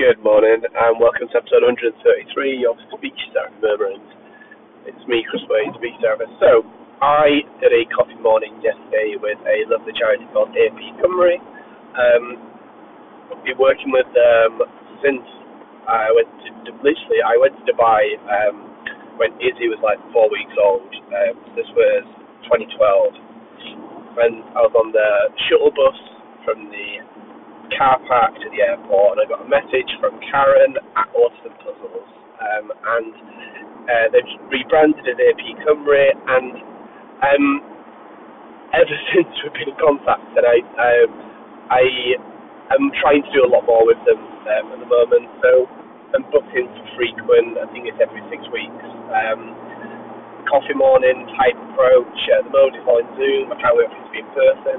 Good morning and welcome to episode 133 of Speech Therapy Murmurings. It's me, Chris Wade, speech therapist. So, I did a coffee morning yesterday with a lovely charity called AP Cymru. Um, I've been working with them since I went to, literally, I went to Dubai um, when Izzy was like four weeks old. Um, this was 2012. And I was on the shuttle bus from the car park to the airport, and I got a message from Karen at Autism Puzzles, um, and uh, they've rebranded as AP Cymru, and um, ever since we've been in contact, and I, um, I am trying to do a lot more with them um, at the moment, so I'm booked in for frequent. I think it's every six weeks. Um, coffee morning type approach. At the moment, it's all in Zoom. I can't wait for it to be in person.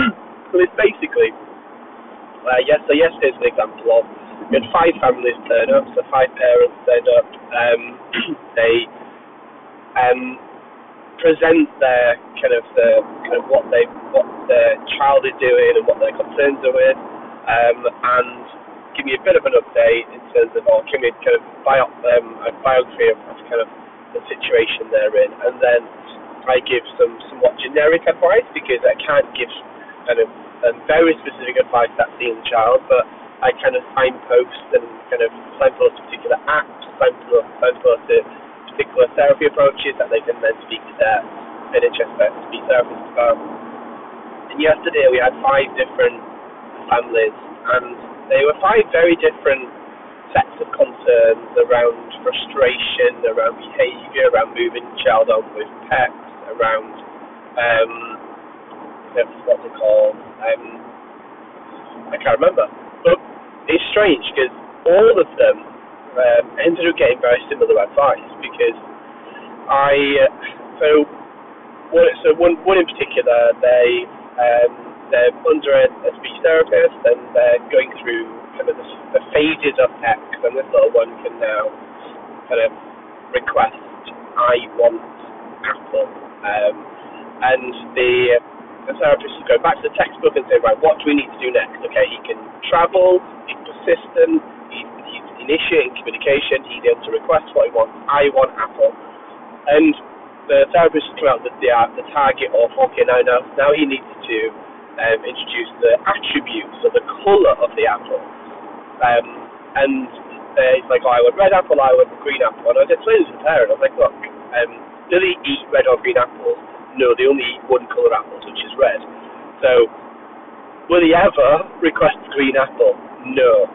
so it's basically uh, yes, so yesterday's an example of we had five families turn up, so five parents turned up. Um, they um, present their kind of the kind of what they what their child is doing and what their concerns are with, um, and give me a bit of an update in terms of or give me kind of bio, um, a biography of kind of the situation they're in, and then I give some somewhat generic advice because I can't give kind of um, very specific advice to that teen child, but I kind of signpost and kind of signpost particular apps, signpost, signpost to particular therapy approaches that they can then speak to their NHS speech therapist about. And yesterday we had five different families, and they were five very different sets of concerns around frustration, around behaviour, around moving the child on with PECS, around um, what's it called? Um, I can't remember. But it's strange because all of them um, ended up getting very similar advice because I uh, so one, so one one in particular they um, they're under a, a speech therapist and they're going through kind of the, the phases of PECS and this little one can now kind of request I want Apple um, and the the therapist will go back to the textbook and say, right, what do we need to do next? Okay, he can travel, he's persistent, he's, he's initiating communication, he's able to request what he wants. I want Apple. And the therapist will come out with the, the target of, okay, now, now, now he needs to um, introduce the attributes or the colour of the apple. Um, and uh, he's like, oh, I want red apple, I want green apple. And I was explaining to the parent, I was like, look, um, do they eat red or green apples? No, they only eat one colour apples, which is red. So, will he ever request a green apple? No,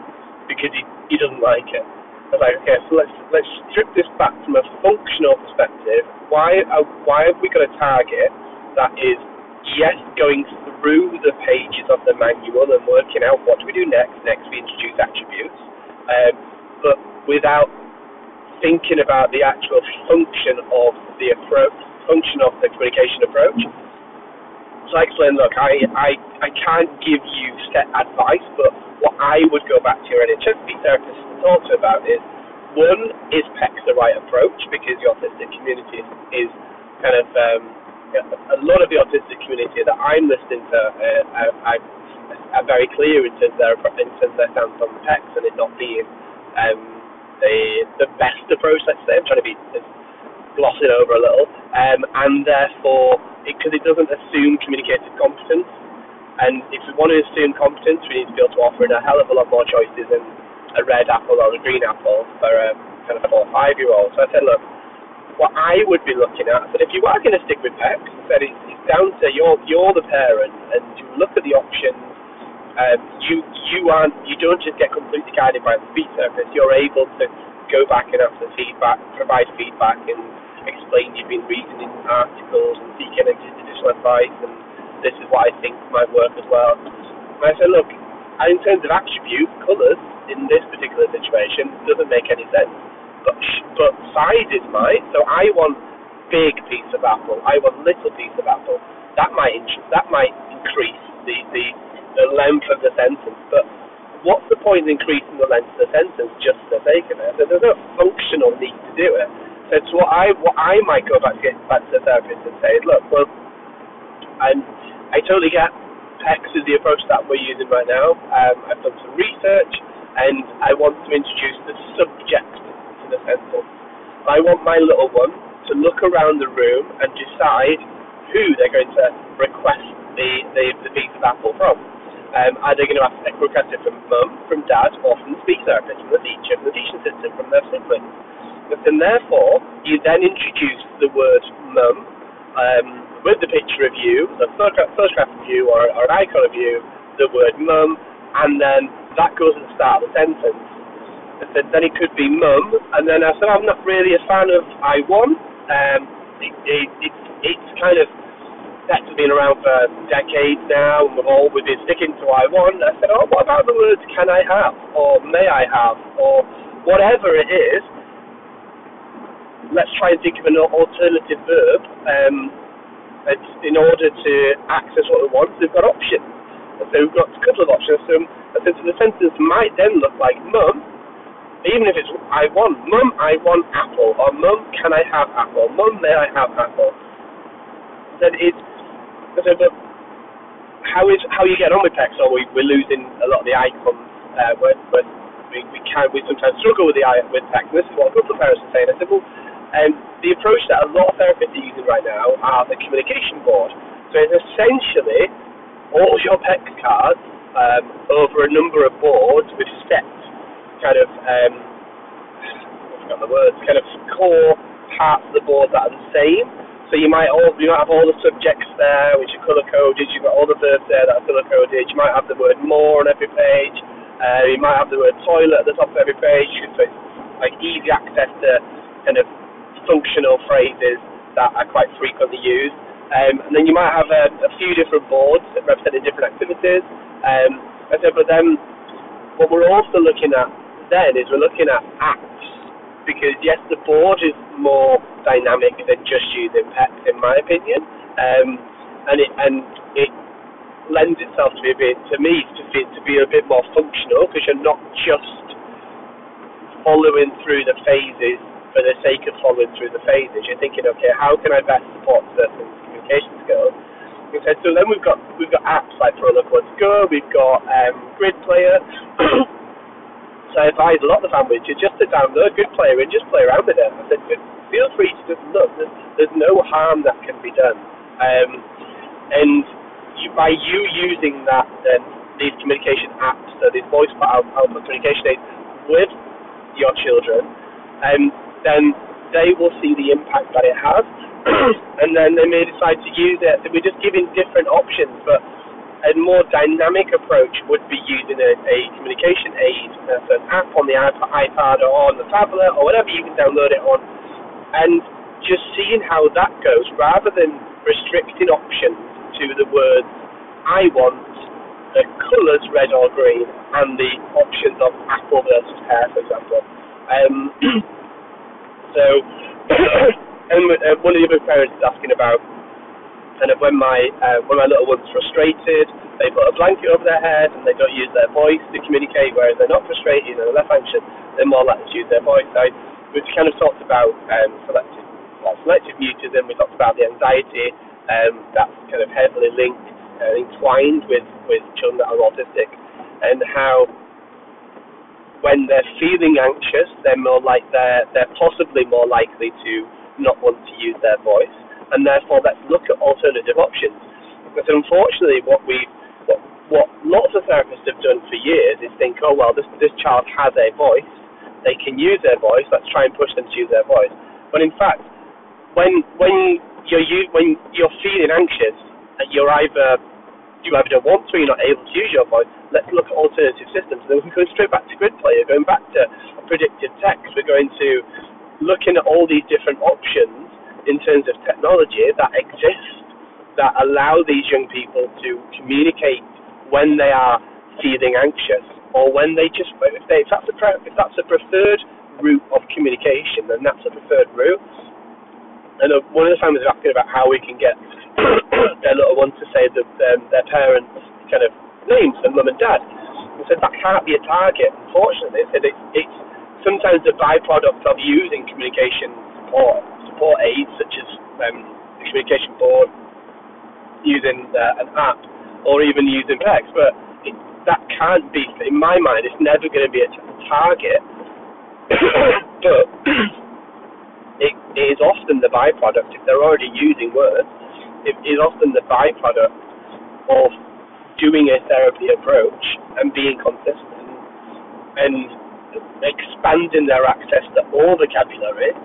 because he, he doesn't like it. I like, okay, so let's let's strip this back from a functional perspective. Why are, why have we got a target that is yes going through the pages of the manual and working out what do we do next? Next we introduce attributes, um, but without thinking about the actual function of the approach function of the communication approach. So I explained, look, I, I, I can't give you set advice, but what I would go back to your NHS therapist and talk to about is, one, is PECS the right approach? Because the autistic community is, kind of, um, a lot of the autistic community that I'm listening to uh, are, are, very clear in terms of their, in terms of their stance on PECS and it not being um, the, the best approach, let's say. I'm trying to be as gloss it over a little, um, and therefore, because it, it, doesn't assume communicative competence, and if we want to assume competence, we need to be able to offer in a hell of a lot more choices than a red apple or a green apple for a kind of four or five year old. So I said, look, what I would be looking at, but if you are going to stick with PECS, then it's, it's down to you're you're the parent, and you look at the options. Um, you you aren't you don't just get completely guided by the speech. You're able to go back and ask for feedback, provide feedback, and you've been reading in articles and seeking additional advice, and this is what I think might work as well. And I said, look, in terms of attributes, colours in this particular situation doesn't make any sense, but but sizes might. So I want big piece of apple, I want little piece of apple. That might that might increase the the, the length of the sentence, but what's the point in increasing the length of the sentence just for the sake of it? So there's no functional need to do it. So what I what I might go back to get back to the therapist and say, look, well, I'm I totally get PECS is the approach that we're using right now. Um, I've done some research. and I want to introduce the subject to the sentence. I want my little one to look around the room and decide who they're going to request the, the, the piece of apple from. Um, are they going to ask, request it from mum, from dad, or from the speech therapist, from the teacher, from the teaching assistant, from their siblings? And therefore, you then introduce the word mum um, with the picture of you, the photograph, of you, or, or an icon of you, the word mum, and then that goes at the start of the sentence. I said, then it could be mum, and then I said, I'm not really a fan of I one. Um, it, it, it's, it's kind of that's been around for decades now, and we've all been sticking to I one. I said, oh, what about the words can I have, or may I have, or whatever it is, let's try and think of an alternative verb. Um, in order to access what we want, we've got options. So we've got a couple of options. So, the sentence might then look like mum, even if it's I want, mum, I want apple, or mum, can I have apple? Mum, may I have apple? Then it's so, but how is how you get on with PECS? Or we, we're losing a lot of the icons. Uh, we, we can we sometimes struggle with the with PECS. And this is what a of parents are saying. I said, well, um, the approach that a lot of therapists are using right now are the communication board. So it's essentially all your PECS cards um, over a number of boards with set kind of, um, I forgot the words, kind of core parts of the board that are the same. So you might all you might have all the subjects there which are colour coded. You've got all the verbs there that are colour coded. You might have the word more on every page. Uh, you might have the word toilet at the top of every page. So it's like easy access to kind of functional phrases that are quite frequently used. Um, and then you might have a, a, few different boards that representing different activities. Um, but then what we're also looking at then is we're looking at apps because yes, the board is more dynamic than just using PECS in my opinion, um, and it and it lends itself to be a bit to me to be, to be a bit more functional because you're not just following through the phases for the sake of following through the phases. You're thinking, okay, how can I best support certain communication skills? Okay, so then we've got we've got apps like Proloquo2Go, we've got um, Grid Player. so I advise a lot of families to just to download Grid Player and just play around with it. I said, feel free to just look. There's, there's no harm that can be done. Um, and you, by you using that, then these communication apps, so these voice output communication aids with your children, um, then they will see the impact that it has, and then they may decide to use it. We're just giving different options, but a more dynamic approach would be using a, a communication aid, so an app on the iPad or on the tablet or whatever you can download it on, and just seeing how that goes rather than restricting options to the words I want, the colours red or green, and the options of apple versus pear, for example. Um, So, and uh, one of the other parents is asking about kind of when my uh, when my little one's frustrated, they put a blanket over their head and they don't use their voice to communicate. Whereas they're not frustrated and they're less anxious, they're more likely to use their voice. So we've kind of talked about um, selective selective mutism. We talked about the anxiety um, that's kind of heavily linked and entwined with with children that are autistic, and how when they're feeling anxious, they're more like they're they're possibly more likely to not want to use their voice, and therefore let's look at alternative options. Because unfortunately, what we what, what lots of therapists have done for years is think, oh well, this this child has a voice, they can use their voice. Let's try and push them to use their voice. But in fact, when when you're you, when you're feeling anxious, you're either you either don't want to, you're not able to use your voice, let's look at alternative systems. And then we can go straight back to grid player, going back to predictive text. We're going to looking at all these different options in terms of technology that exist that allow these young people to communicate when they are feeling anxious or when they just if, they, if that's a if that's a preferred route of communication then that's a preferred route and uh, one of the families is asking about how we can get their little one to say that um, their parents kind of names and mum and dad. And said that can't be a target, unfortunately. They said it's, it's sometimes a byproduct of using communication support support aids such as um, the communication board, using uh, an app, or even using PECS. But it, that can't be, in my mind, it's never going to be a target. but it is often the byproduct, if they're already using words, it is often the byproduct of doing a therapy approach and being consistent and expanding their access to all vocabulary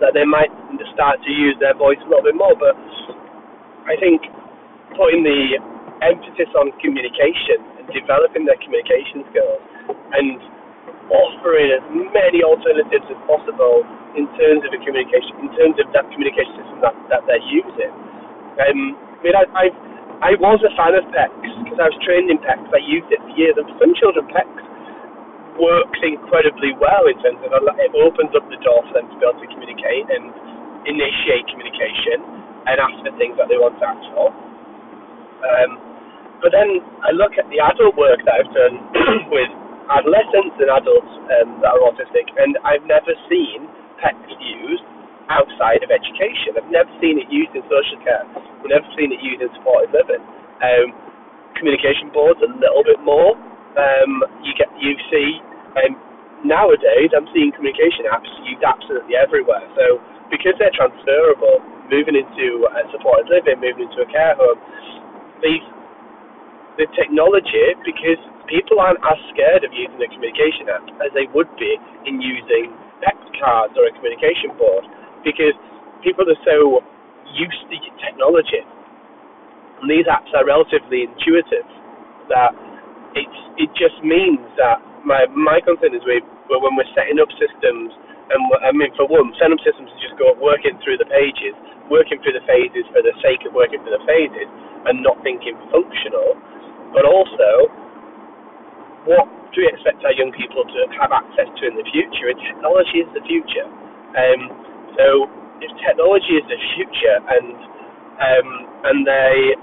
that they might start to use their voice a little bit more. But I think putting the emphasis on communication and developing their communication skills and offering as many alternatives as possible in terms of a communication, in terms of that communication that, they're using. Um, I mean, I, I, I was a fan of PECS because I was trained in PECS. I used it for years, and for some children, PECS works incredibly well in terms of it opens up the door for them to be able to communicate and initiate communication and ask for things that they want to ask for. Um, but then I look at the adult work that I've done with adolescents and adults um, that are autistic, and I've never seen PECS outside of education. I've never seen it used in social care. I've never seen it used in supported living. Um, communication boards a little bit more. Um, you get you see um, nowadays I'm seeing communication apps used absolutely everywhere. So because they're transferable, moving into a supported living, moving into a care home, these the technology because people aren't as scared of using a communication app as they would be in using PECS cards or a communication board because people are so used to technology. And these apps are relatively intuitive that it's it just means that my my concern is we when we're setting up systems and I mean for one setting up systems to just go working through the pages, working through the phases for the sake of working through the phases and not thinking functional but also what do we expect our young people to have access to in the future? And technology is the future. Um, so if technology is the future and um, and they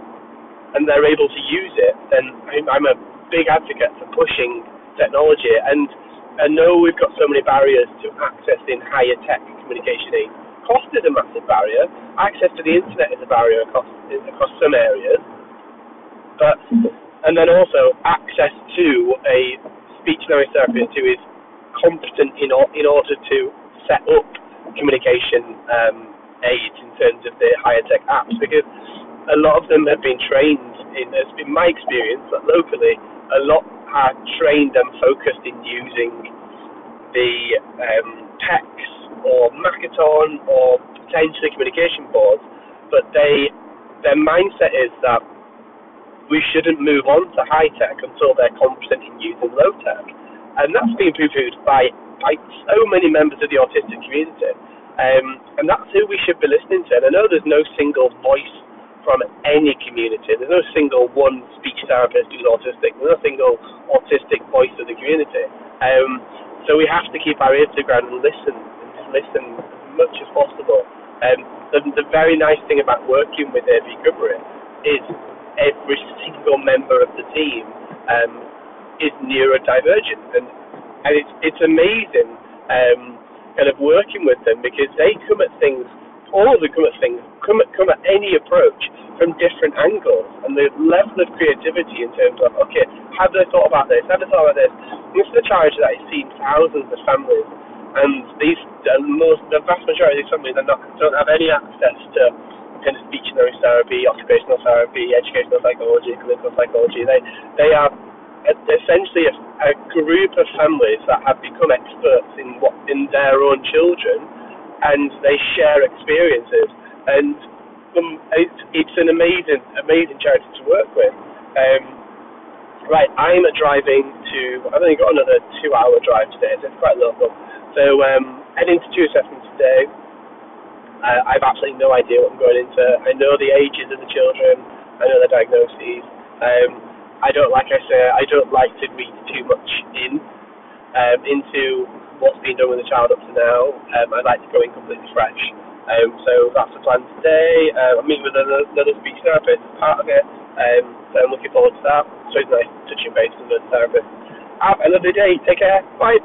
and they're able to use it, then I'm a big advocate for pushing technology. And I know we've got so many barriers to accessing higher tech communication aids. Cost is a massive barrier. Access to the internet is a barrier across across some areas. But and then also access to a speech language therapist who is competent in, in order to set up communication um, aids in terms of the higher tech apps because a lot of them have been trained in, in my experience, locally, a lot are trained and focused in using the um, PECS or Makaton or potentially communication boards, but they their mindset is that we shouldn't move on to high tech until they're competent in using low tech. And that's been poo-pooed by, by so many members of the autistic community. Um, and that's who we should be listening to. And I know there's no single voice from any community. There's no single one speech therapist who's autistic. There's no single autistic voice of the community. Um, so we have to keep our ears to the ground and listen, and listen as much as possible. Um, the, the very nice thing about working with AP Cymru is every single member of the team um, is neurodivergent, and and it's it's amazing um, kind of working with them because they come at things, all of them come at things, come at come at any approach from different angles, and the level of creativity in terms of okay, have they thought about this? Have they thought about this? This is a challenge that I've seen thousands of families, and these the most the vast majority of these families are not don't have any access to kind of speech and language therapy, occupational therapy, educational psychology, clinical psychology. They they are essentially a, a group of families that have become experts in what in their own children, and they share experiences. And um, it's it's an amazing amazing charity to work with. Um, right, I'm driving to. I've only got another two-hour drive today, so it's quite local. So um, heading to two assessments today I, I've absolutely no idea what I'm going into. I know the ages of the children. I know their diagnoses. Um, I don't, like I say, I don't like to read too much in um, into what's been done with the child up to now. Um, I like to go in completely fresh. Um, so that's the plan today. Uh, I'm meeting with another, another speech therapist as part of it. Um, so I'm looking forward to that. So it's nice touching base with the therapist. Have a lovely day. Take care. Bye.